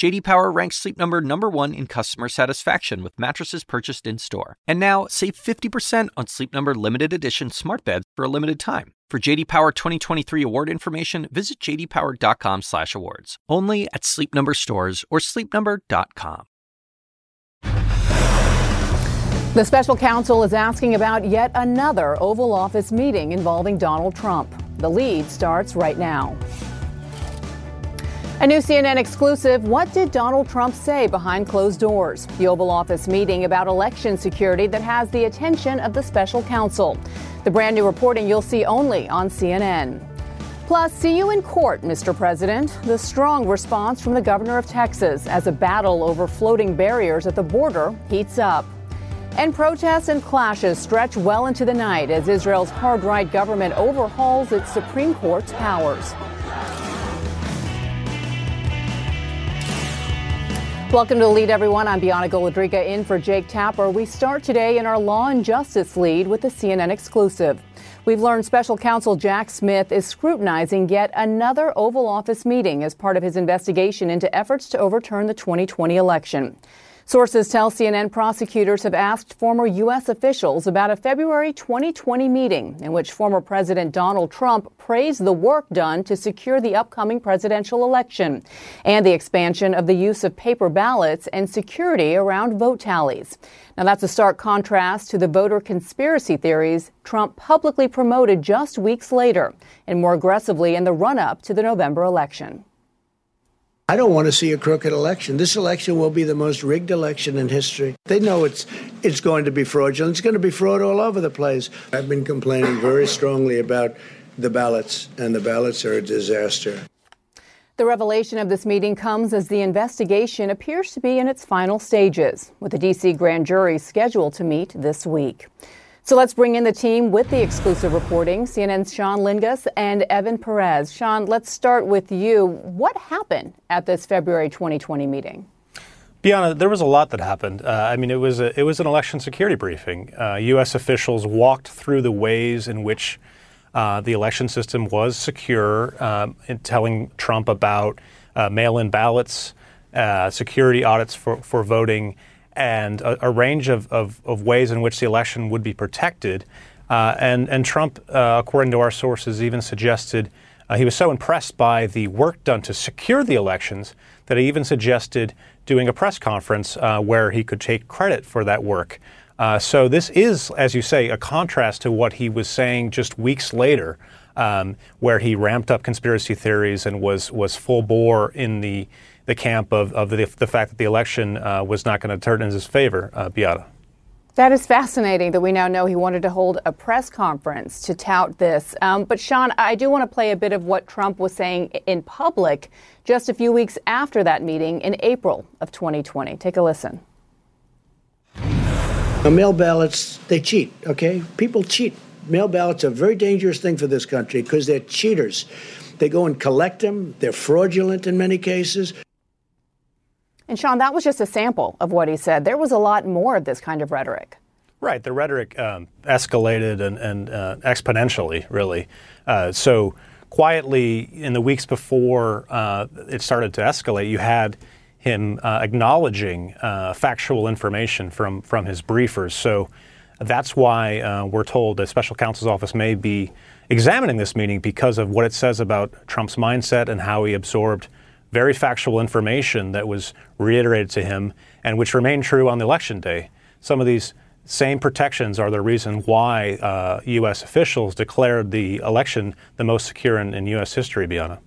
JD Power ranks Sleep Number number 1 in customer satisfaction with mattresses purchased in-store. And now, save 50% on Sleep Number limited edition smart beds for a limited time. For JD Power 2023 award information, visit jdpower.com/awards. Only at Sleep Number stores or sleepnumber.com. The special counsel is asking about yet another Oval Office meeting involving Donald Trump. The lead starts right now. A new CNN exclusive What did Donald Trump say behind closed doors? The Oval Office meeting about election security that has the attention of the special counsel. The brand new reporting you'll see only on CNN. Plus, see you in court, Mr. President. The strong response from the governor of Texas as a battle over floating barriers at the border heats up. And protests and clashes stretch well into the night as Israel's hard right government overhauls its Supreme Court's powers. Welcome to the lead, everyone. I'm Bianna Golodryga in for Jake Tapper. We start today in our law and justice lead with the CNN exclusive. We've learned special counsel Jack Smith is scrutinizing yet another Oval Office meeting as part of his investigation into efforts to overturn the 2020 election. Sources tell CNN prosecutors have asked former U.S. officials about a February 2020 meeting in which former President Donald Trump praised the work done to secure the upcoming presidential election and the expansion of the use of paper ballots and security around vote tallies. Now, that's a stark contrast to the voter conspiracy theories Trump publicly promoted just weeks later and more aggressively in the run up to the November election. I don't want to see a crooked election. This election will be the most rigged election in history. They know it's it's going to be fraudulent. It's going to be fraud all over the place. I've been complaining very strongly about the ballots, and the ballots are a disaster. The revelation of this meeting comes as the investigation appears to be in its final stages, with the D.C. grand jury scheduled to meet this week. So let's bring in the team with the exclusive reporting CNN's Sean Lyngaas and Evan Perez. Sean, let's start with you. What happened at this February 2020 meeting? Bianna, there was a lot that happened. Uh, I mean, it was a, it was an election security briefing. Uh, U.S. officials walked through the ways in which uh, the election system was secure, um, in telling Trump about uh, mail-in ballots, uh, security audits for, for voting, and a, a range of, of, of, ways in which the election would be protected. Uh, and, and Trump, uh, according to our sources, even suggested uh, he was so impressed by the work done to secure the elections that he even suggested doing a press conference uh, where he could take credit for that work. Uh, so this is, as you say, a contrast to what he was saying just weeks later, um, where he ramped up conspiracy theories and was was full bore in the the camp of, of the, the fact that the election uh, was not going to turn in his favor, uh, Beata. That is fascinating that we now know he wanted to hold a press conference to tout this. Um, but, Sean, I do want to play a bit of what Trump was saying in public just a few weeks after that meeting in April of 2020. Take a listen. Now, mail ballots, they cheat, okay? People cheat. Mail ballots are a very dangerous thing for this country because they're cheaters. They go and collect them, they're fraudulent in many cases. And Sean, that was just a sample of what he said. There was a lot more of this kind of rhetoric. Right. The rhetoric um, escalated and, and uh, exponentially, really. Uh, so, quietly, in the weeks before uh, it started to escalate, you had him uh, acknowledging uh, factual information from, from his briefers. So, that's why uh, we're told the special counsel's office may be examining this meeting because of what it says about Trump's mindset and how he absorbed very factual information that was reiterated to him and which remained true on the election day. Some of these same protections are the reason why uh, U.S. officials declared the election the most secure in, in U.S. history, Bianna.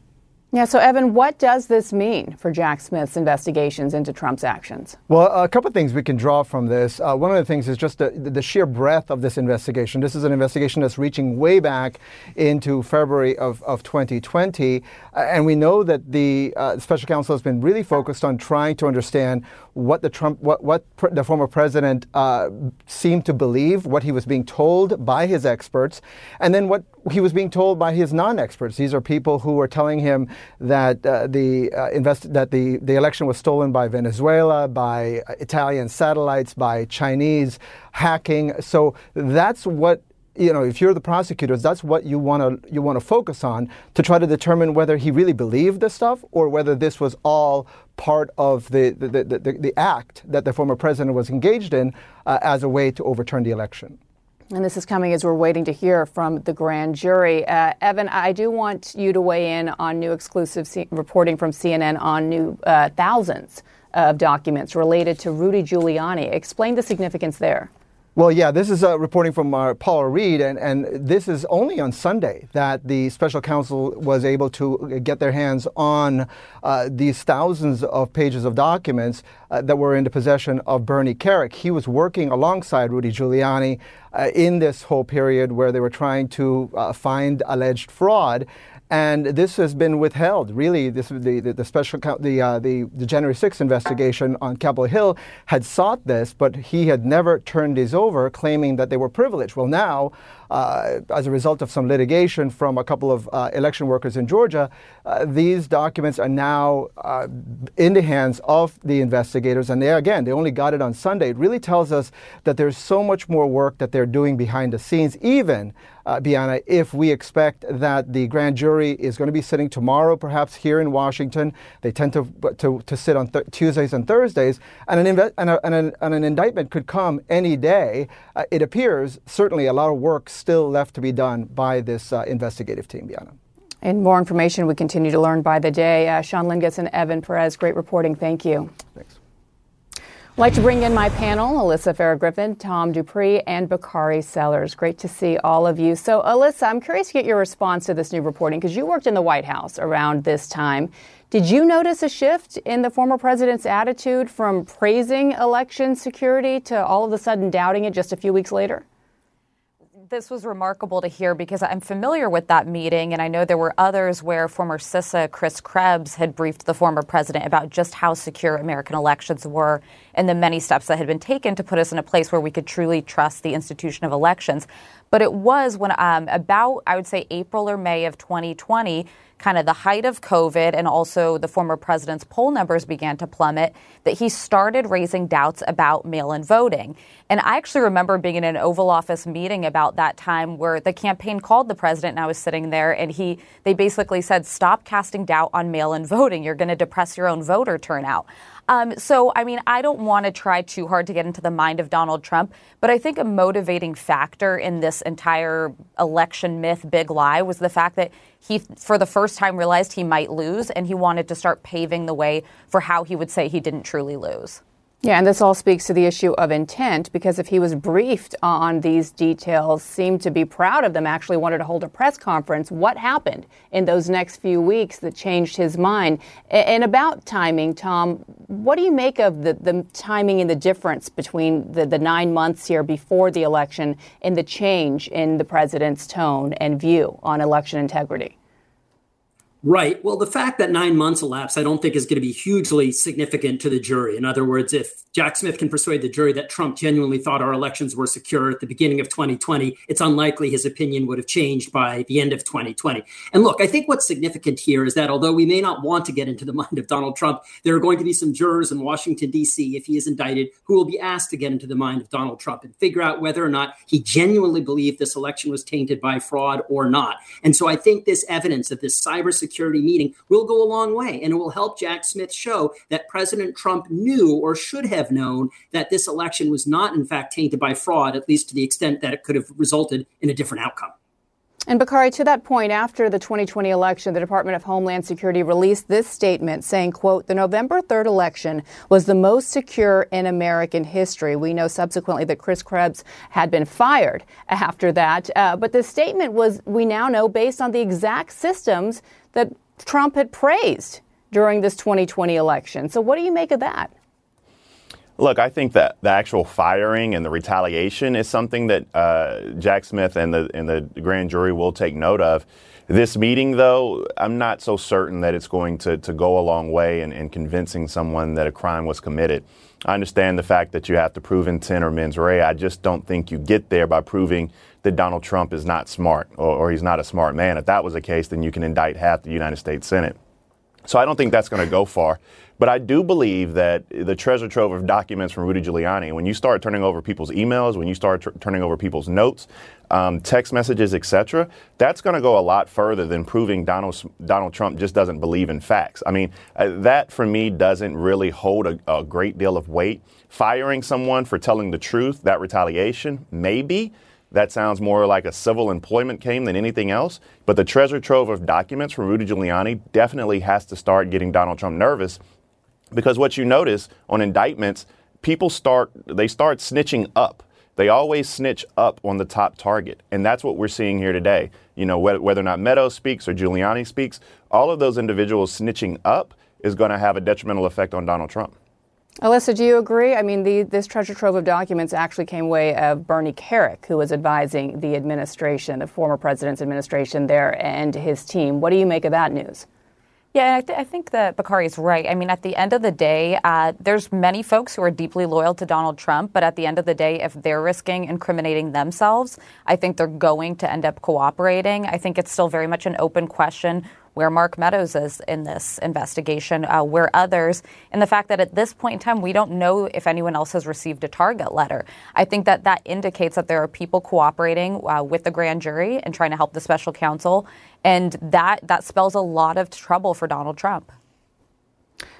Yeah, so Evan, what does this mean for Jack Smith's investigations into Trump's actions? Well, a couple of things we can draw from this. Uh, one of the things is just the, the, sheer breadth of this investigation. This is an investigation that's reaching way back into February of, of 2020. Uh, and we know that the uh, special counsel has been really focused on trying to understand what the Trump, what, what pr- the former president uh, seemed to believe, what he was being told by his experts, and then what he was being told by his non-experts. These are people who were telling him that uh, the uh, invest- that the, the election was stolen by Venezuela, by Italian satellites, by Chinese hacking. So that's what you know, if you're the prosecutors, that's what you want to you want to focus on to try to determine whether he really believed this stuff or whether this was all part of the the, the, the, the act that the former president was engaged in uh, as a way to overturn the election. And this is coming as we're waiting to hear from the grand jury. Uh, Evan, I do want you to weigh in on new exclusive C- reporting from CNN on new uh, thousands of documents related to Rudy Giuliani. Explain the significance there. Well, yeah, this is uh, reporting from uh, Paula Reid, and, and this is only on Sunday that the special counsel was able to get their hands on uh, these thousands of pages of documents uh, that were in the possession of Bernie Kerik. He was working alongside Rudy Giuliani uh, in this whole period where they were trying to uh, find alleged fraud. And this has been withheld. Really, this the, the, the special the, uh, the the January 6th investigation on Capitol Hill had sought this, but he had never turned these over, claiming that they were privileged. Well, now uh, as a result of some litigation from a couple of uh, election workers in Georgia, uh, these documents are now uh, in the hands of the investigators. And they, again, they only got it on Sunday. It really tells us that there's so much more work that they're doing behind the scenes, even, uh, Bianna, if we expect that the grand jury is going to be sitting tomorrow, perhaps here in Washington. They tend to, to, to sit on th- Tuesdays and Thursdays, and an, inve- and, a, and, an, and an indictment could come any day. Uh, it appears certainly a lot of work still left to be done by this uh, investigative team, Bianna. And more information we continue to learn by the day. Uh, Sean Lyngaas and Evan Perez, great reporting. Thank you. Thanks. I'd like to bring in my panel, Alyssa Farah Griffin, Tom Dupree, and Bakari Sellers. Great to see all of you. So, Alyssa, I'm curious to get your response to this new reporting because you worked in the White House around this time. Did you notice a shift in the former president's attitude from praising election security to all of a sudden doubting it just a few weeks later? This was remarkable to hear because I'm familiar with that meeting, and I know there were others where former CISA Chris Krebs had briefed the former president about just how secure American elections were and the many steps that had been taken to put us in a place where we could truly trust the institution of elections. But it was when um, about, I would say, April or May of 2020 kind of the height of COVID and also the former president's poll numbers began to plummet, that he started raising doubts about mail in voting. And I actually remember being in an Oval Office meeting about that time where the campaign called the president and I was sitting there and he they basically said, Stop casting doubt on mail in voting. You're going to depress your own voter turnout. Um, so, I mean, I don't want to try too hard to get into the mind of Donald Trump, but I think a motivating factor in this entire election myth, big lie, was the fact that he, for the first time, realized he might lose and he wanted to start paving the way for how he would say he didn't truly lose. Yeah, and this all speaks to the issue of intent because if he was briefed on these details, seemed to be proud of them, actually wanted to hold a press conference, what happened in those next few weeks that changed his mind? And about timing, Tom, what do you make of the, the timing and the difference between the, the nine months here before the election and the change in the president's tone and view on election integrity? Right. Well, the fact that nine months elapsed, I don't think is going to be hugely significant to the jury. In other words, if Jack Smith can persuade the jury that Trump genuinely thought our elections were secure at the beginning of 2020, it's unlikely his opinion would have changed by the end of 2020. And look, I think what's significant here is that although we may not want to get into the mind of Donald Trump, there are going to be some jurors in Washington, D.C., if he is indicted, who will be asked to get into the mind of Donald Trump and figure out whether or not he genuinely believed this election was tainted by fraud or not. And so I think this evidence of this cybersecurity security meeting will go a long way and it will help Jack Smith show that President Trump knew or should have known that this election was not, in fact, tainted by fraud, at least to the extent that it could have resulted in a different outcome. And Bakari, to that point, after the 2020 election, the Department of Homeland Security released this statement saying, quote, the November 3rd election was the most secure in American history. We know subsequently that Chris Krebs had been fired after that. Uh, but the statement was, we now know, based on the exact systems that Trump had praised during this 2020 election. So what do you make of that? Look, I think that the actual firing and the retaliation is something that uh, Jack Smith and the and the grand jury will take note of. This meeting, though, I'm not so certain that it's going to, to go a long way in, in convincing someone that a crime was committed. I understand the fact that you have to prove intent or mens rea. I just don't think you get there by proving that Donald Trump is not smart or, or he's not a smart man. If that was the case, then you can indict half the United States Senate. So I don't think that's going to go far. But I do believe that the treasure trove of documents from Rudy Giuliani, when you start turning over people's emails, when you start t- turning over people's notes, um, text messages, etc., that's going to go a lot further than proving Donald Donald Trump just doesn't believe in facts. I mean, uh, that for me doesn't really hold a, a great deal of weight. Firing someone for telling the truth, that retaliation, maybe. That sounds more like a civil employment claim than anything else. But the treasure trove of documents from Rudy Giuliani definitely has to start getting Donald Trump nervous because what you notice on indictments, people start they start snitching up. They always snitch up on the top target, and that's what we're seeing here today. You know, whether, whether or not Meadows speaks or Giuliani speaks, all of those individuals snitching up is going to have a detrimental effect on Donald Trump. Alyssa, do you agree? I mean, the, this treasure trove of documents actually came way of Bernie Kerik, who was advising the administration, the former president's administration there, and his team. What do you make of that news? Yeah, I, th- I, think that Bakari is right. I mean, at the end of the day, uh, there's many folks who are deeply loyal to Donald Trump, but at the end of the day, if they're risking incriminating themselves, I think they're going to end up cooperating. I think it's still very much an open question where Mark Meadows is in this investigation, uh, where others, and the fact that at this point in time, we don't know if anyone else has received a target letter. I think that that indicates that there are people cooperating uh, with the grand jury and trying to help the special counsel, and that, that spells a lot of trouble for Donald Trump.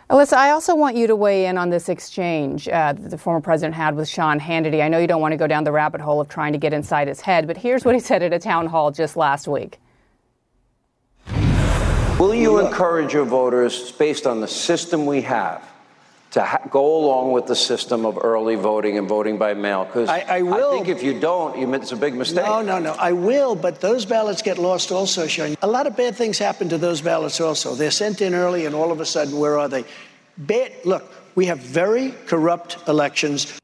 Alyssa, I also want you to weigh in on this exchange uh, that the former president had with Sean Hannity. I know you don't want to go down the rabbit hole of trying to get inside his head, but here's what he said at a town hall just last week. Will you encourage your voters, based on the system we have, to ha- go along with the system of early voting and voting by mail? Because I, I, will. I think if you don't, you, it's a big mistake. No, no, no. I will, but those ballots get lost also, Sean. A lot of bad things happen to those ballots also. They're sent in early, and all of a sudden, where are they? Bad. Look, we have very corrupt elections.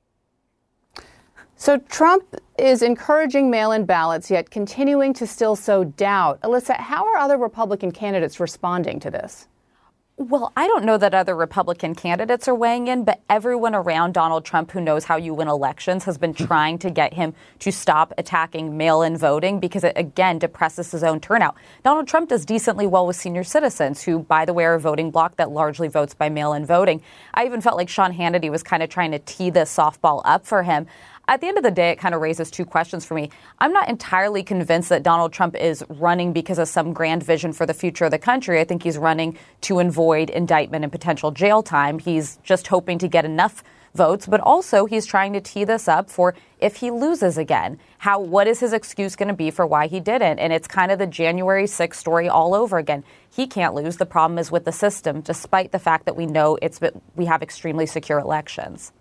So Trump is encouraging mail in ballots, yet continuing to still sow doubt. Alyssa, how are other Republican candidates responding to this? Well, I don't know that other Republican candidates are weighing in, but everyone around Donald Trump who knows how you win elections has been trying to get him to stop attacking mail in voting because it, again, depresses his own turnout. Donald Trump does decently well with senior citizens who, by the way, are a voting bloc that largely votes by mail in voting. I even felt like Sean Hannity was kind of trying to tee this softball up for him at the end of the day, it kind of raises two questions for me. I'm not entirely convinced that Donald Trump is running because of some grand vision for the future of the country. I think he's running to avoid indictment and potential jail time. He's just hoping to get enough votes, but also he's trying to tee this up for if he loses again. How what is his excuse going to be for why he didn't? And it's kind of the January 6th story all over again. He can't lose. The problem is with the system, despite the fact that we know it's we have extremely secure elections.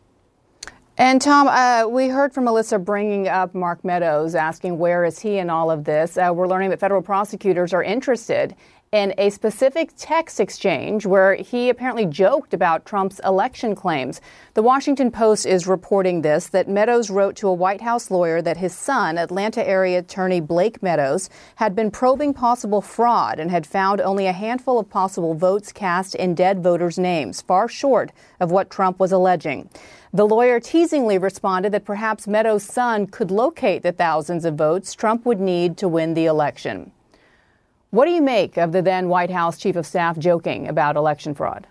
And Tom, uh, we heard from Melissa bringing up Mark Meadows, asking where is he in all of this. Uh, we're learning that federal prosecutors are interested in a specific text exchange where he apparently joked about Trump's election claims. The Washington Post is reporting this that Meadows wrote to a White House lawyer that his son, Atlanta area attorney Blake Meadows, had been probing possible fraud and had found only a handful of possible votes cast in dead voters' names, far short of what Trump was alleging. The lawyer teasingly responded that perhaps Meadows' son could locate the thousands of votes Trump would need to win the election. What do you make of the then White House chief of staff joking about election fraud?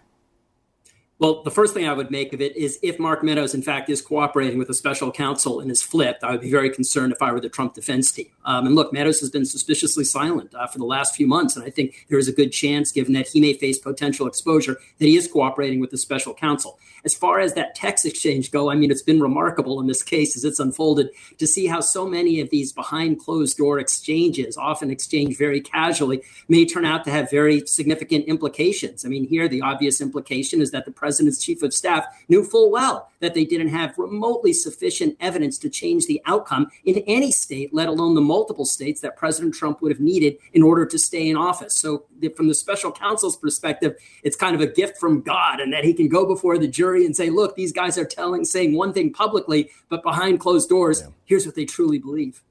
Well, the first thing I would make of it is if Mark Meadows, in fact, is cooperating with a special counsel and is flipped, I would be very concerned if I were the Trump defense team. Um, and look, Meadows has been suspiciously silent uh, for the last few months. And I think there is a good chance, given that he may face potential exposure, that he is cooperating with the special counsel. As far as that text exchange go, I mean, it's been remarkable in this case as it's unfolded to see how so many of these behind closed door exchanges, often exchanged very casually, may turn out to have very significant implications. I mean, here the obvious implication is that the president's chief of staff knew full well that they didn't have remotely sufficient evidence to change the outcome in any state, let alone the multiple states that President Trump would have needed in order to stay in office. So, from the special counsel's perspective, it's kind of a gift from God, and that he can go before the jury and say, "Look, these guys are telling, saying one thing publicly, but behind closed doors, yeah. here's what they truly believe."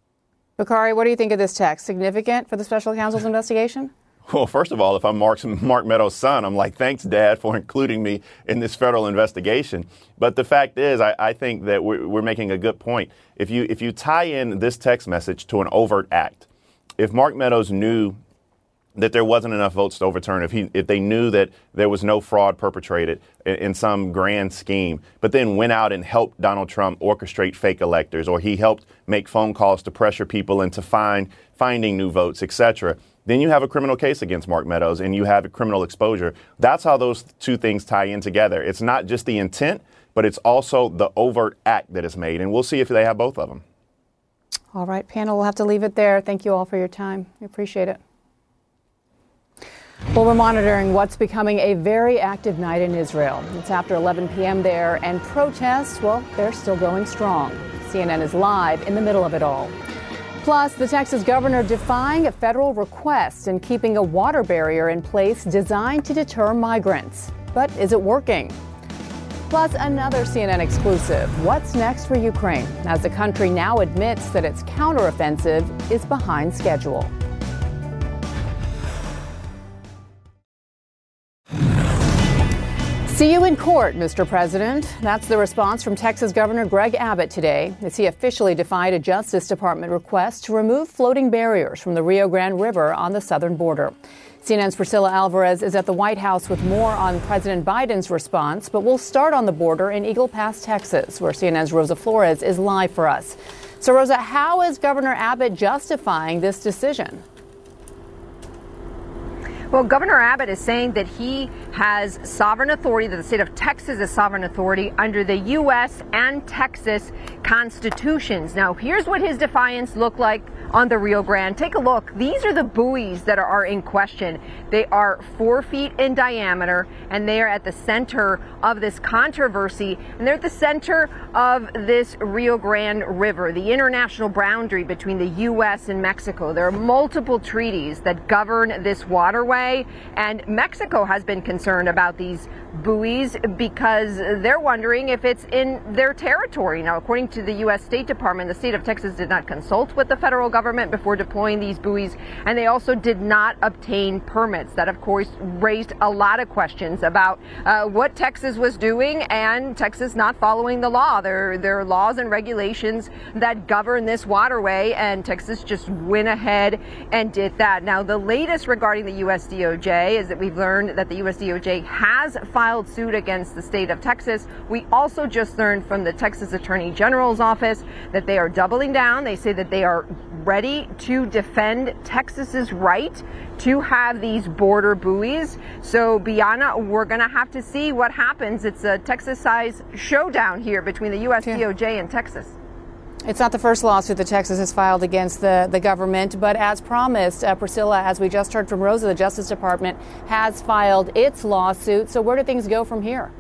Bakari, what do you think of this text? Significant for the special counsel's investigation? Well, first of all, if I'm Mark's, Mark Meadows' son, I'm like, thanks, Dad, for including me in this federal investigation. But the fact is, I, I think that we're, we're, making a good point. If you if you tie in this text message to an overt act, if Mark Meadows knew that there wasn't enough votes to overturn if he if they knew that there was no fraud perpetrated in, in, some grand scheme, but then went out and helped Donald Trump orchestrate fake electors, or he helped make phone calls to pressure people into find finding new votes, etc. Then you have a criminal case against Mark Meadows and you have a criminal exposure. That's how those two things tie in together. It's not just the intent, but it's also the overt act that is made, and we'll see if they have both of them. All right, panel, we'll have to leave it there. Thank you all for your time. We appreciate it. Well, we're monitoring what's becoming a very active night in Israel. It's after 11 p.m. there, and protests, well, they're still going strong. CNN is live in the middle of it all. Plus, the Texas governor defying a federal request and keeping a water barrier in place designed to deter migrants. But is it working? Plus, another CNN exclusive. What's next for Ukraine as the country now admits that its counteroffensive is behind schedule? See you in court, Mr. President. That's the response from Texas Governor Greg Abbott today as he officially defied a Justice Department request to remove floating barriers from the Rio Grande River on the southern border. CNN's Priscilla Alvarez is at the White House with more on President Biden's response, but we'll start on the border in Eagle Pass, Texas, where CNN's Rosa Flores is live for us. So, Rosa, how is Governor Abbott justifying this decision? Well, Governor Abbott is saying that he has sovereign authority, that the state of Texas is sovereign authority under the U.S. and Texas constitutions. Now, here's what his defiance looked like on the Rio Grande. Take a look. These are the buoys that are in question. They are four feet in diameter and they are at the center of this controversy. And they're at the center of this Rio Grande River, the international boundary between the U.S. and Mexico. There are multiple treaties that govern this waterway, and Mexico has been concerned about these buoys because they're wondering if it's in their territory. Now, according to the U.S. State Department, the state of Texas did not consult with the federal government before deploying these buoys, and they also did not obtain permits. That, of course, raised a lot of questions about uh, what Texas was doing and Texas not following the law. There, there are laws and regulations that govern this waterway, and Texas just went ahead and did that. Now, the latest regarding the U.S. DOJ is that we've learned that the U.S. DOJ has filed suit against the state of Texas. We also just learned from the Texas Attorney General's office that they are doubling down. They say that they are ready to defend Texas's right to have these border buoys. So, Bianna, we're going to have to see what happens. It's a Texas size showdown here between the U.S. Yeah. DOJ and Texas. It's not the first lawsuit that Texas has filed against the, the government, but as promised, uh, Priscilla, as we just heard from Rosa, the Justice Department has filed its lawsuit. So, where do things go from here?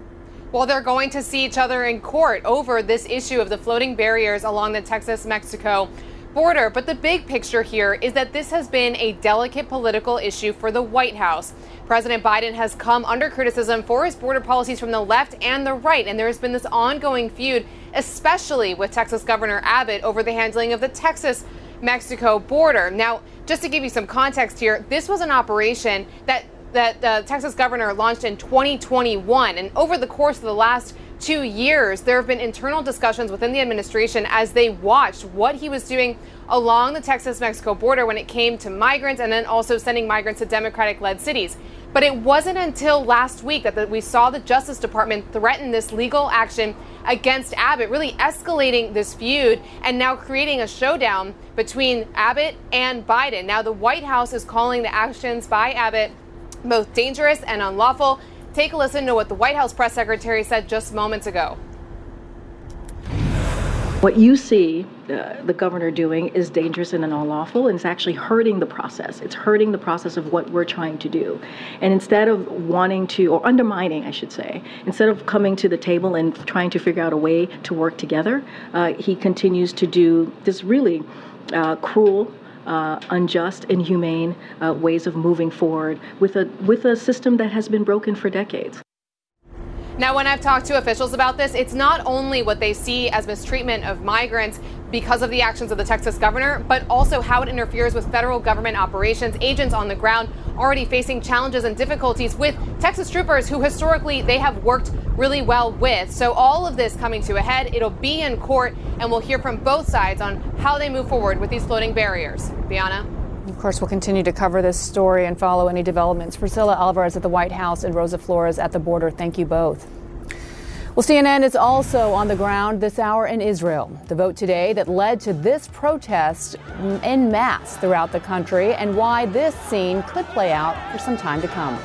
Well, they're going to see each other in court over this issue of the floating barriers along the Texas Mexico border. But the big picture here is that this has been a delicate political issue for the White House. President Biden has come under criticism for his border policies from the left and the right, and there has been this ongoing feud especially with Texas Governor Abbott over the handling of the Texas Mexico border. Now, just to give you some context here, this was an operation that that the Texas governor launched in 2021 and over the course of the last two years, there have been internal discussions within the administration as they watched what he was doing along the Texas Mexico border when it came to migrants and then also sending migrants to Democratic led cities. But it wasn't until last week that the, we saw the Justice Department threaten this legal action against Abbott, really escalating this feud and now creating a showdown between Abbott and Biden. Now, the White House is calling the actions by Abbott both dangerous and unlawful. Take a listen to what the White House press secretary said just moments ago. What you see uh, the governor doing is dangerous and unlawful, and it's actually hurting the process. It's hurting the process of what we're trying to do. And instead of wanting to, or undermining, I should say, instead of coming to the table and trying to figure out a way to work together, uh, he continues to do this really uh, cruel. Uh, unjust, inhumane uh, ways of moving forward with a with a system that has been broken for decades. Now, when I've talked to officials about this, it's not only what they see as mistreatment of migrants because of the actions of the Texas governor, but also how it interferes with federal government operations, agents on the ground already facing challenges and difficulties with Texas troopers who historically they have worked really well with. So all of this coming to a head, it'll be in court and we'll hear from both sides on how they move forward with these floating barriers. Bianna? Of course, we'll continue to cover this story and follow any developments. Priscilla Alvarez at the White House and Rosa Flores at the border. Thank you both. Well, CNN is also on the ground this hour in Israel. The vote today that led to this protest en masse throughout the country and why this scene could play out for some time to come.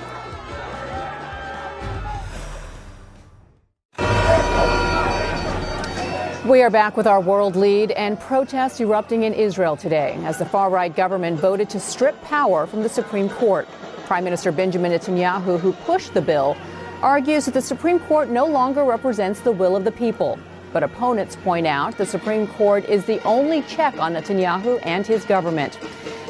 We are back with our world lead and protests erupting in Israel today as the far right government voted to strip power from the Supreme Court. Prime Minister Benjamin Netanyahu, who pushed the bill, argues that the Supreme Court no longer represents the will of the people. But opponents point out the Supreme Court is the only check on Netanyahu and his government.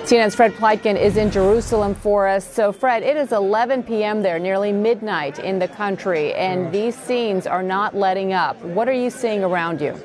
CNN's Fred Pleitgen is in Jerusalem for us. So, Fred, it is 11 p.m. there, nearly midnight in the country, and these scenes are not letting up. What are you seeing around you?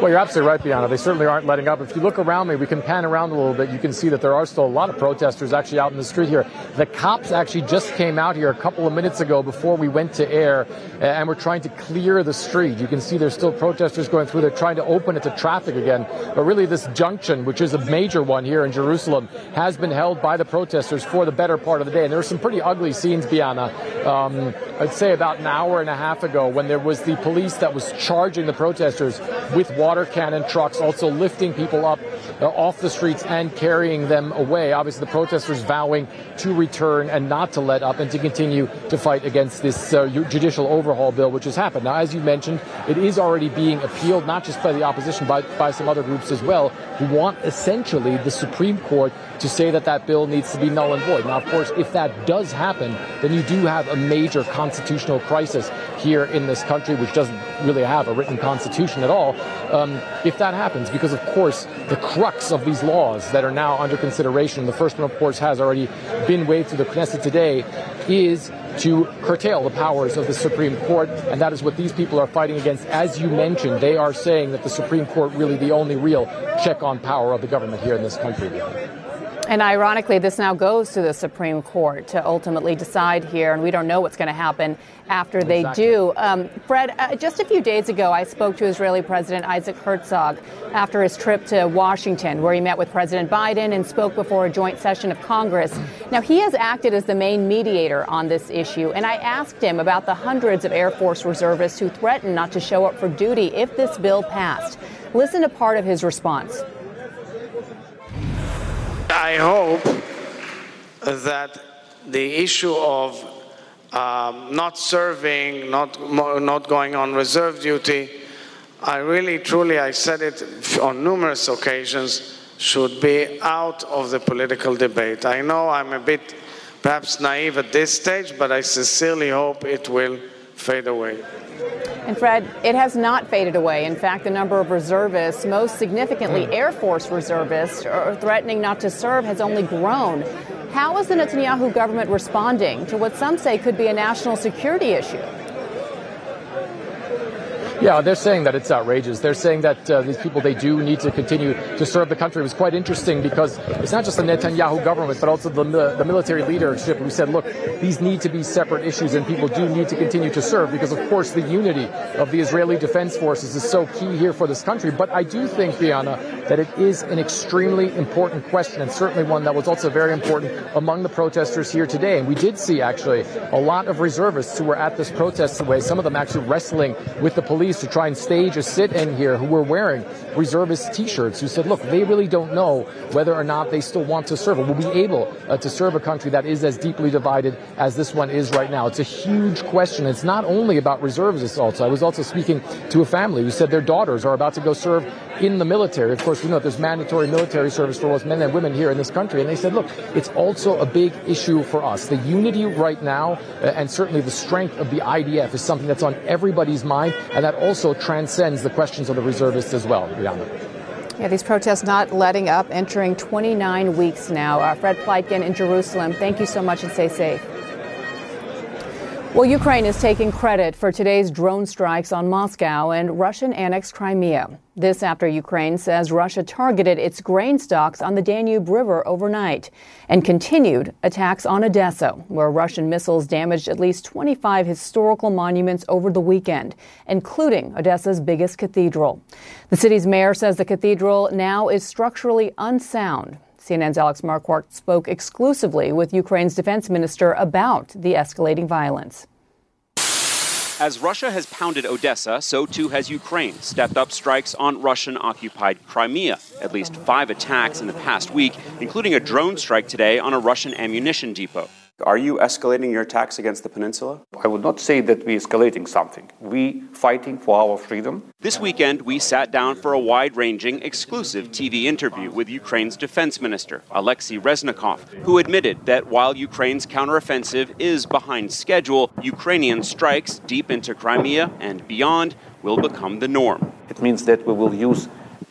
Well, you're absolutely right, Bianna. They certainly aren't letting up. If you look around me, we can pan around a little bit. You can see that there are still a lot of protesters actually out in the street here. The cops actually just came out here a couple of minutes ago before we went to air, and we're trying to clear the street. You can see there's still protesters going through. They're trying to open it to traffic again. But really, this junction, which is a major one here in Jerusalem, has been held by the protesters for the better part of the day. And there were some pretty ugly scenes, Bianna. Um, I'd say about an hour and a half ago when there was the police that was charging the protesters with water cannon trucks, also lifting people up uh, off the streets and carrying them away. Obviously, the protesters vowing to return and not to let up and to continue to fight against this uh, judicial overhaul bill, which has happened. Now, as you mentioned, it is already being appealed, not just by the opposition, but by some other groups as well, who want essentially the Supreme Court to say that that bill needs to be null and void. Now, of course, if that does happen, then you do have a major constitutional crisis here in this country, which doesn't really have a written constitution at all, um, if that happens. Because, of course, the crux of these laws that are now under consideration, the first one, of course, has already been waved through the Knesset today, is to curtail the powers of the Supreme Court, and that is what these people are fighting against. As you mentioned, they are saying that the Supreme Court really the only real check on power of the government here in this country. And ironically, this now goes to the Supreme Court to ultimately decide here, and we don't know what's going to happen after they exactly. do. Um, Fred, uh, just a few days ago, I spoke to Israeli President Isaac Herzog after his trip to Washington, where he met with President Biden and spoke before a joint session of Congress. Now, he has acted as the main mediator on this issue, and I asked him about the hundreds of Air Force reservists who threatened not to show up for duty if this bill passed. Listen to part of his response. I hope that the issue of um, not serving, not, not going on reserve duty, I really, truly, I said it on numerous occasions, should be out of the political debate. I know I'm a bit perhaps naive at this stage, but I sincerely hope it will fade away. And Fred, it has not faded away. In fact, the number of reservists, most significantly hmm. Air Force reservists, are threatening not to serve has only grown. How is the Netanyahu government responding to what some say could be a national security issue? Yeah, they're saying that it's outrageous. They're saying that uh, these people, they do need to continue to serve the country. It was quite interesting because it's not just the Netanyahu government, but also the, the military leadership who said, look, these need to be separate issues and people do need to continue to serve because, of course, the unity of the Israeli Defense Forces is so key here for this country. But I do think, Bianna, that it is an extremely important question and certainly one that was also very important among the protesters here today. And we did see, actually, a lot of reservists who were at this protest today, some of them actually wrestling with the police to try and stage a sit-in here who were wearing reservist T-shirts who said, look, they really don't know whether or not they still want to serve or will be able uh, to serve a country that is as deeply divided as this one is right now. It's a huge question. It's not only about reservists also. I was also speaking to a family who said their daughters are about to go serve in the military. Of course, we know there's mandatory military service for both men and women here in this country. And they said, look, it's also a big issue for us. The unity right now, uh, and certainly the strength of the IDF is something that's on everybody's mind, and that also transcends the questions of the reservists as well, Yeah, these protests not letting up, entering 29 weeks now. Uh, Fred Pleitgen in Jerusalem, thank you so much and stay safe. Well, Ukraine is taking credit for today's drone strikes on Moscow and Russian annexed Crimea. This after Ukraine says Russia targeted its grain stocks on the Danube River overnight and continued attacks on Odessa, where Russian missiles damaged at least 25 historical monuments over the weekend, including Odessa's biggest cathedral. The city's mayor says the cathedral now is structurally unsound. CNN's Alex Marquardt spoke exclusively with Ukraine's defense minister about the escalating violence. As Russia has pounded Odessa, so too has Ukraine stepped up strikes on Russian occupied Crimea. At least five attacks in the past week, including a drone strike today on a Russian ammunition depot. Are you escalating your attacks against the peninsula? I would not say that we're escalating something. We fighting for our freedom. This weekend, we sat down for a wide-ranging, exclusive TV interview with Ukraine's defense minister, Alexei Reznikov, who admitted that while Ukraine's counteroffensive is behind schedule, Ukrainian strikes deep into Crimea and beyond will become the norm. It means that we will use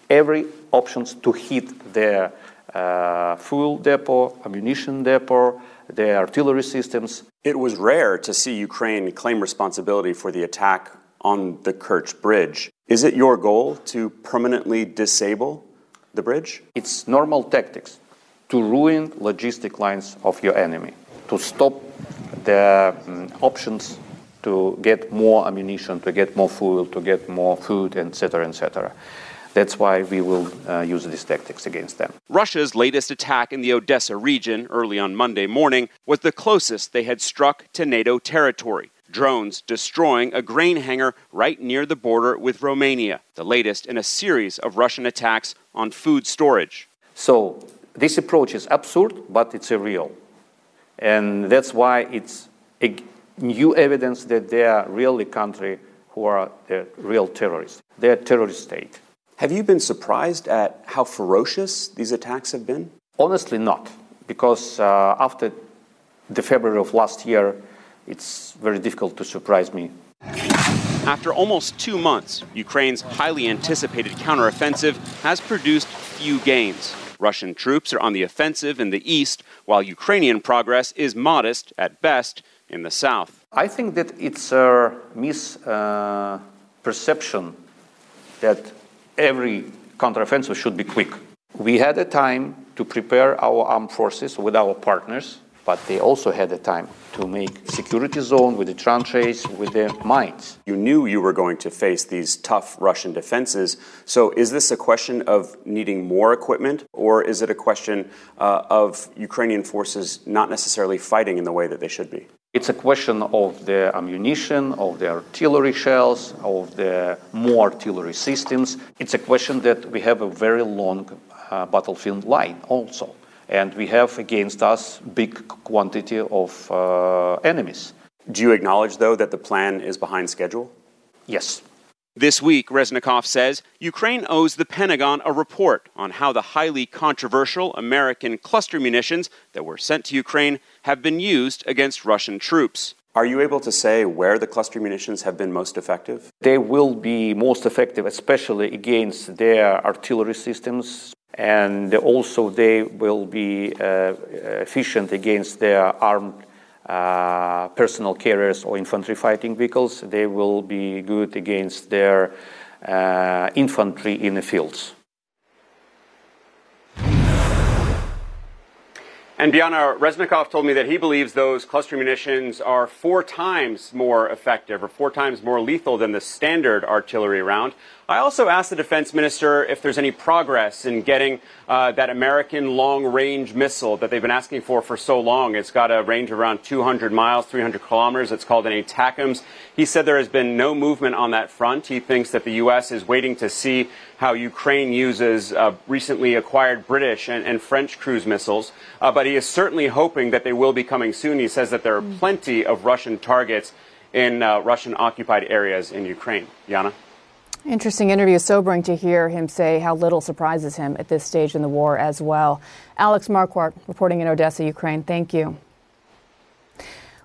every options to hit their uh, fuel depot, ammunition depot, their artillery systems. It was rare to see Ukraine claim responsibility for the attack on the Kerch Bridge. Is it your goal to permanently disable the bridge? It's normal tactics to ruin logistic lines of your enemy, to stop the um, options to get more ammunition, to get more fuel, to get more food, etc., etc. That's why we will uh, use these tactics against them. Russia's latest attack in the Odessa region early on Monday morning was the closest they had struck to NATO territory. Drones destroying a grain hangar right near the border with Romania, the latest in a series of Russian attacks on food storage. So, this approach is absurd, but it's a real. And that's why it's a new evidence that they are really country who are the real terrorists. They're a terrorist state. Have you been surprised at how ferocious these attacks have been? Honestly, not. Because uh, after the February of last year, it's very difficult to surprise me. After almost two months, Ukraine's highly anticipated counteroffensive has produced few gains. Russian troops are on the offensive in the east, while Ukrainian progress is modest at best in the south. I think that it's a misperception uh, that every counteroffensive should be quick. We had a time to prepare our armed forces with our partners, but they also had a time to make security zone with the tranches, with the mines. You knew you were going to face these tough Russian defenses. So is this a question of needing more equipment, or is it a question uh, of Ukrainian forces not necessarily fighting in the way that they should be? It's a question of the ammunition, of the artillery shells, of the more artillery systems. It's a question that we have a very long uh, battlefield line also. And we have against us big quantity of uh, enemies. Do you acknowledge, though, that the plan is behind schedule? Yes. This week, Reznikov says Ukraine owes the Pentagon a report on how the highly controversial American cluster munitions that were sent to Ukraine have been used against Russian troops. Are you able to say where the cluster munitions have been most effective? They will be most effective, especially against their artillery systems, and also they will be uh, efficient against their armed uh, personal carriers or infantry fighting vehicles. They will be good against their uh, infantry in the fields. And Bianna Reznikov told me that he believes those cluster munitions are four times more effective or four times more lethal than the standard artillery round. I also asked the defense minister if there's any progress in getting uh, that American long range missile that they've been asking for for so long. It's got a range of around 200 miles, 300 kilometers. It's called an ATACMS. He said there has been no movement on that front. He thinks that the U.S. is waiting to see how Ukraine uses uh, recently acquired British and, and French cruise missiles. Uh, but he is certainly hoping that they will be coming soon. He says that there are plenty of Russian targets in uh, Russian occupied areas in Ukraine. Yana? Interesting interview. Sobering to hear him say how little surprises him at this stage in the war as well. Alex Marquardt reporting in Odessa, Ukraine. Thank you.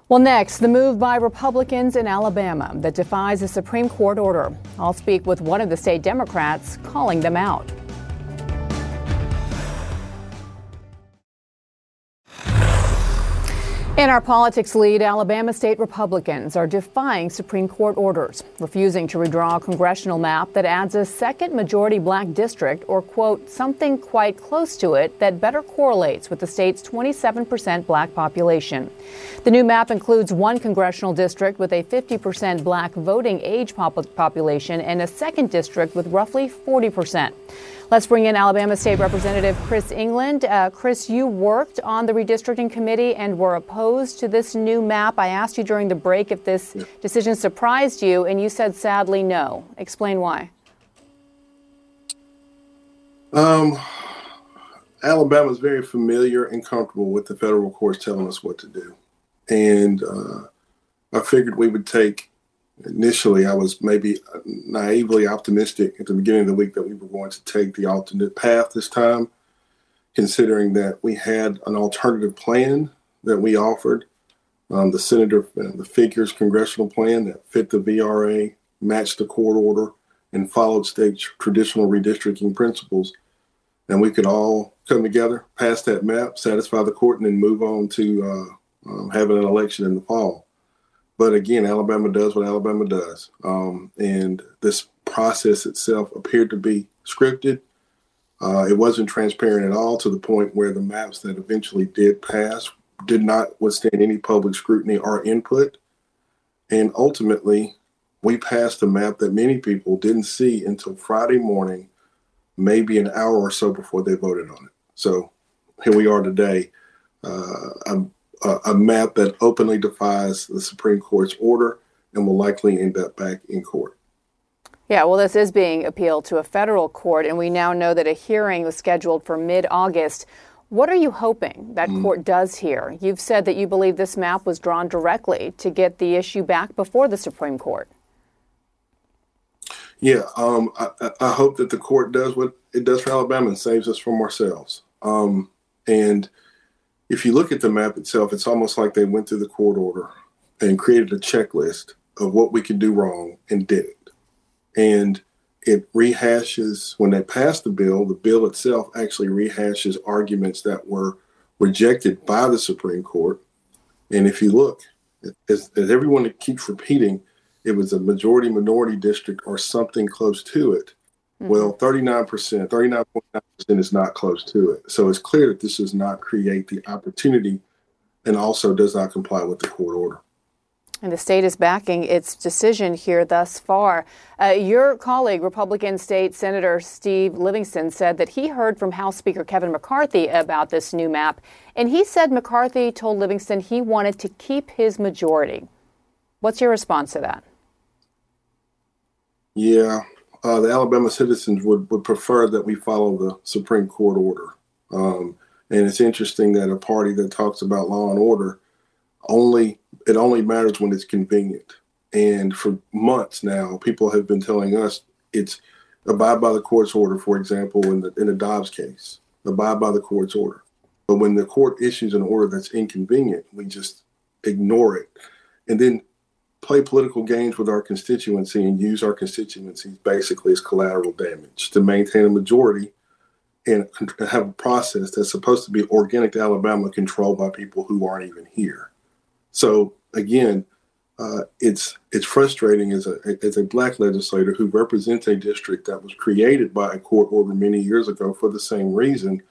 Well, next, the move by Republicans in Alabama that defies a Supreme Court order. I'll speak with one of the state Democrats calling them out. In our politics lead, Alabama state Republicans are defying Supreme Court orders, refusing to redraw a congressional map that adds a second majority black district or, quote, something quite close to it that better correlates with the state's 27% black population. The new map includes one congressional district with a 50% black voting age population and a second district with roughly 40%. Let's bring in Alabama State Representative Chris England. Uh, Chris, you worked on the redistricting committee and were opposed to this new map. I asked you during the break if this decision surprised you, and you said sadly no. Explain why. Um, Alabama is very familiar and comfortable with the federal courts telling us what to do. And uh, I figured we would take initially I was maybe naively optimistic at the beginning of the week that we were going to take the alternate path this time, considering that we had an alternative plan that we offered. Um, the senator, uh, the figures congressional plan that fit the VRA, matched the court order, and followed state traditional redistricting principles. And we could all come together, pass that map, satisfy the court, and then move on to uh, um, having an election in the fall. But again, Alabama does what Alabama does. Um, and this process itself appeared to be scripted. Uh, it wasn't transparent at all to the point where the maps that eventually did pass did not withstand any public scrutiny or input. And ultimately, we passed a map that many people didn't see until Friday morning, maybe an hour or so before they voted on it. So here we are today. Uh, I'm a, a map that openly defies the Supreme Court's order and will likely end up back in court. Yeah, well, this is being appealed to a federal court, and we now know that a hearing was scheduled for mid August. What are you hoping that mm. court does here? You've said that you believe this map was drawn directly to get the issue back before the Supreme Court. Yeah, um, I, I, hope that the court does what it does for Alabama and saves us from ourselves. Um, and if you look at the map itself, it's almost like they went through the court order and created a checklist of what we could do wrong and didn't. And it rehashes, when they passed the bill, the bill itself actually rehashes arguments that were rejected by the Supreme Court. And if you look, as, as everyone keeps repeating, it was a majority minority district or something close to it. Mm-hmm. Well, 39%, 39.9% is not close to it. So it's clear that this does not create the opportunity and also does not comply with the court order. And the state is backing its decision here thus far. Uh, your colleague, Republican State Senator Steve Livingston, said that he heard from House Speaker Kevin McCarthy about this new map. And he said McCarthy told Livingston he wanted to keep his majority. What's your response to that? Yeah, uh, the Alabama citizens would, would prefer that we follow the Supreme Court order. Um, and it's interesting that a party that talks about law and order only it only matters when it's convenient. And for months now, people have been telling us it's abide by the court's order. For example, in the in the Dobbs case, abide by the court's order. But when the court issues an order that's inconvenient, we just ignore it. And then play political games with our constituency and use our constituencies basically as collateral damage to maintain a majority and have a process that's supposed to be organic to Alabama controlled by people who aren't even here. So again, uh, it's it's frustrating as a as a black legislator who represents a district that was created by a court order many years ago for the same reason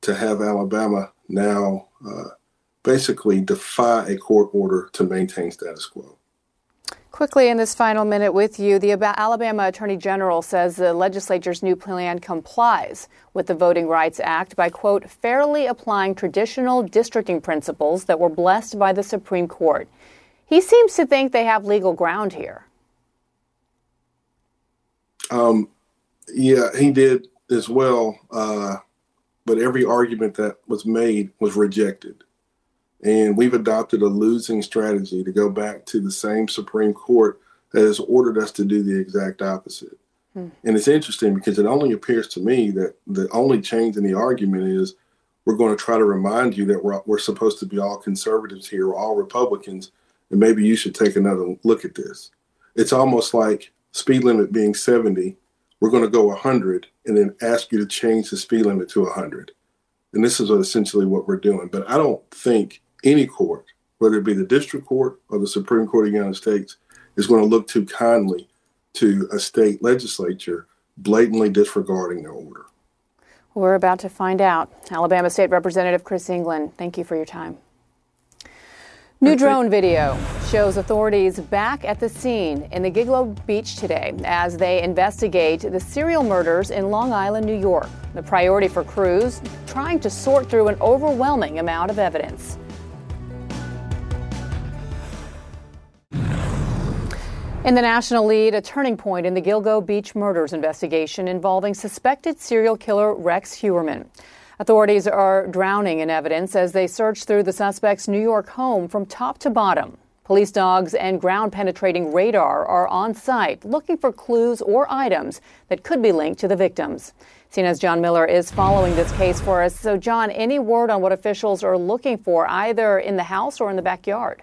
to have Alabama now uh, basically defy a court order to maintain status quo. Quickly, in this final minute with you, the Alabama Attorney General says the legislature's new plan complies with the Voting Rights Act by, quote, fairly applying traditional districting principles that were blessed by the Supreme Court. He seems to think they have legal ground here. Um, yeah, he did as well. Uh, but every argument that was made was rejected. And we've adopted a losing strategy to go back to the same Supreme Court that has ordered us to do the exact opposite. Hmm. And it's interesting because it only appears to me that the only change in the argument is we're going to try to remind you that we're, we're supposed to be all conservatives here, or all Republicans, and maybe you should take another look at this. It's almost like speed limit being 70, we're going to go 100 and then ask you to change the speed limit to 100. And this is essentially what we're doing. But I don't think any court whether it be the district court or the Supreme Court of the United States, is going to look too kindly to a state legislature blatantly disregarding their order. We're about to find out. Alabama State Representative Chris England, thank you for your time. New drone video shows authorities back at the scene in the Gilgo Beach today as they investigate the serial murders in Long Island, New York. The priority for crews trying to sort through an overwhelming amount of evidence. In the national lead, a turning point in the Gilgo Beach murders investigation involving suspected serial killer Rex Heuermann. Authorities are drowning in evidence as they search through the suspect's New York home from top to bottom. Police dogs and ground penetrating radar are on site looking for clues or items that could be linked to the victims. CNN's John Miller is following this case for us. So, John, any word on what officials are looking for either in the house or in the backyard?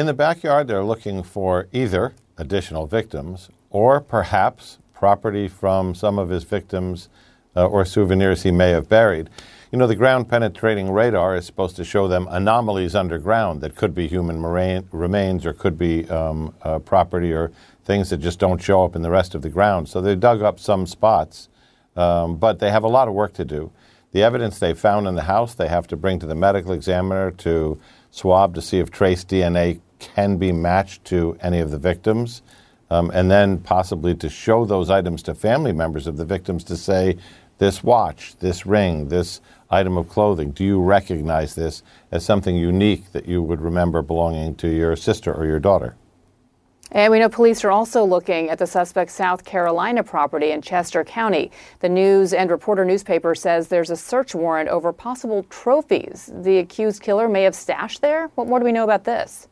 In the backyard, they're looking for either additional victims or perhaps property from some of his victims uh, or souvenirs he may have buried. You know, the ground penetrating radar is supposed to show them anomalies underground that could be human remains or could be um, uh, property or things that just don't show up in the rest of the ground. So they dug up some spots, um, but they have a lot of work to do. The evidence they found in the house, they have to bring to the medical examiner to swab to see if trace DNA can be matched to any of the victims, um, and then possibly to show those items to family members of the victims to say, this watch, this ring, this item of clothing, do you recognize this as something unique that you would remember belonging to your sister or your daughter? And we know police are also looking at the suspect's South Carolina property in Chester County. The News and Reporter newspaper says there's a search warrant over possible trophies the accused killer may have stashed there. What more do we know about this?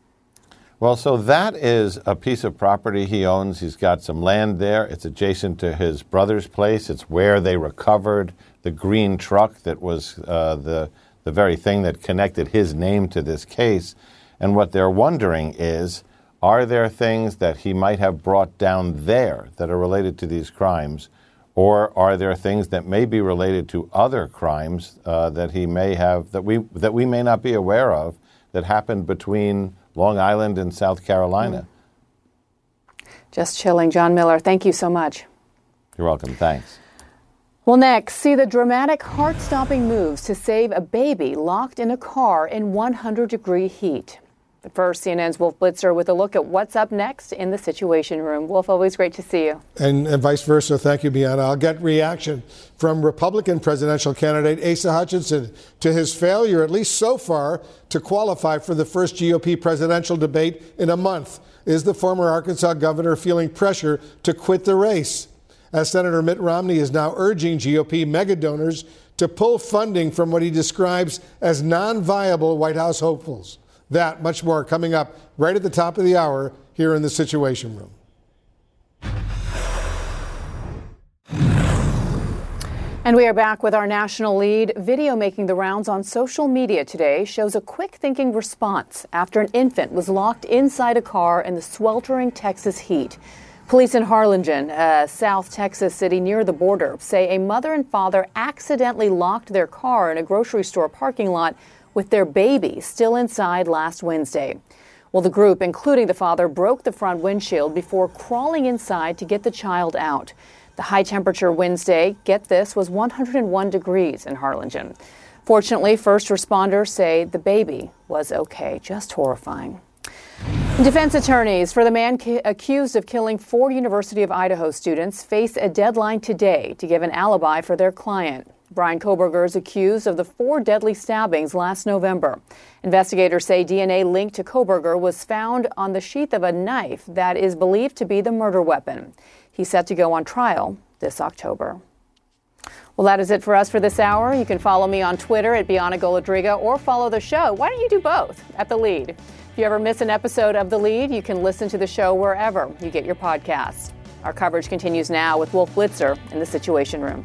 Well, so that is a piece of property he owns. He's got some land there. It's adjacent to his brother's place. It's where they recovered the green truck that was uh, the, the very thing that connected his name to this case. And what they're wondering is are there things that he might have brought down there that are related to these crimes? Or are there things that may be related to other crimes uh, that he may have that we that we may not be aware of that happened between Long Island and South Carolina? Mm. Just chilling, John Miller. Thank you so much. You're welcome. Thanks. Well, next, see the dramatic heart stopping moves to save a baby locked in a car in 100 degree heat. First, CNN's Wolf Blitzer with a look at what's up next in the Situation Room. Wolf, always great to see you. And, and vice versa. Thank you, Bianna. I'll get reaction from Republican presidential candidate Asa Hutchinson to his failure, at least so far, to qualify for the first GOP presidential debate in a month. Is the former Arkansas governor feeling pressure to quit the race? As Senator Mitt Romney is now urging GOP mega donors to pull funding from what he describes as non viable White House hopefuls. That, much more, coming up right at the top of the hour here in the Situation Room. And we are back with our national lead. Video making the rounds on social media today shows a quick thinking response after an infant was locked inside a car in the sweltering Texas heat. Police in Harlingen, uh, South Texas city near the border, say a mother and father accidentally locked their car in a grocery store parking lot with their baby still inside last Wednesday. Well, the group, including the father, broke the front windshield before crawling inside to get the child out. The high temperature Wednesday, get this, was 101 degrees in Harlingen. Fortunately, first responders say the baby was okay. Just horrifying. Defense attorneys for the man ki- accused of killing four University of Idaho students face a deadline today to give an alibi for their client. Bryan Kohberger is accused of the four deadly stabbings last November. Investigators say DNA linked to Kohberger was found on the sheath of a knife that is believed to be the murder weapon. He's set to go on trial this October. Well, that is it for us for this hour. You can follow me on Twitter at Bianna Golodryga or follow the show. Why don't you do both at The Lead? If you ever miss an episode of The Lead, you can listen to the show wherever you get your podcasts. Our coverage continues now with Wolf Blitzer in the Situation Room.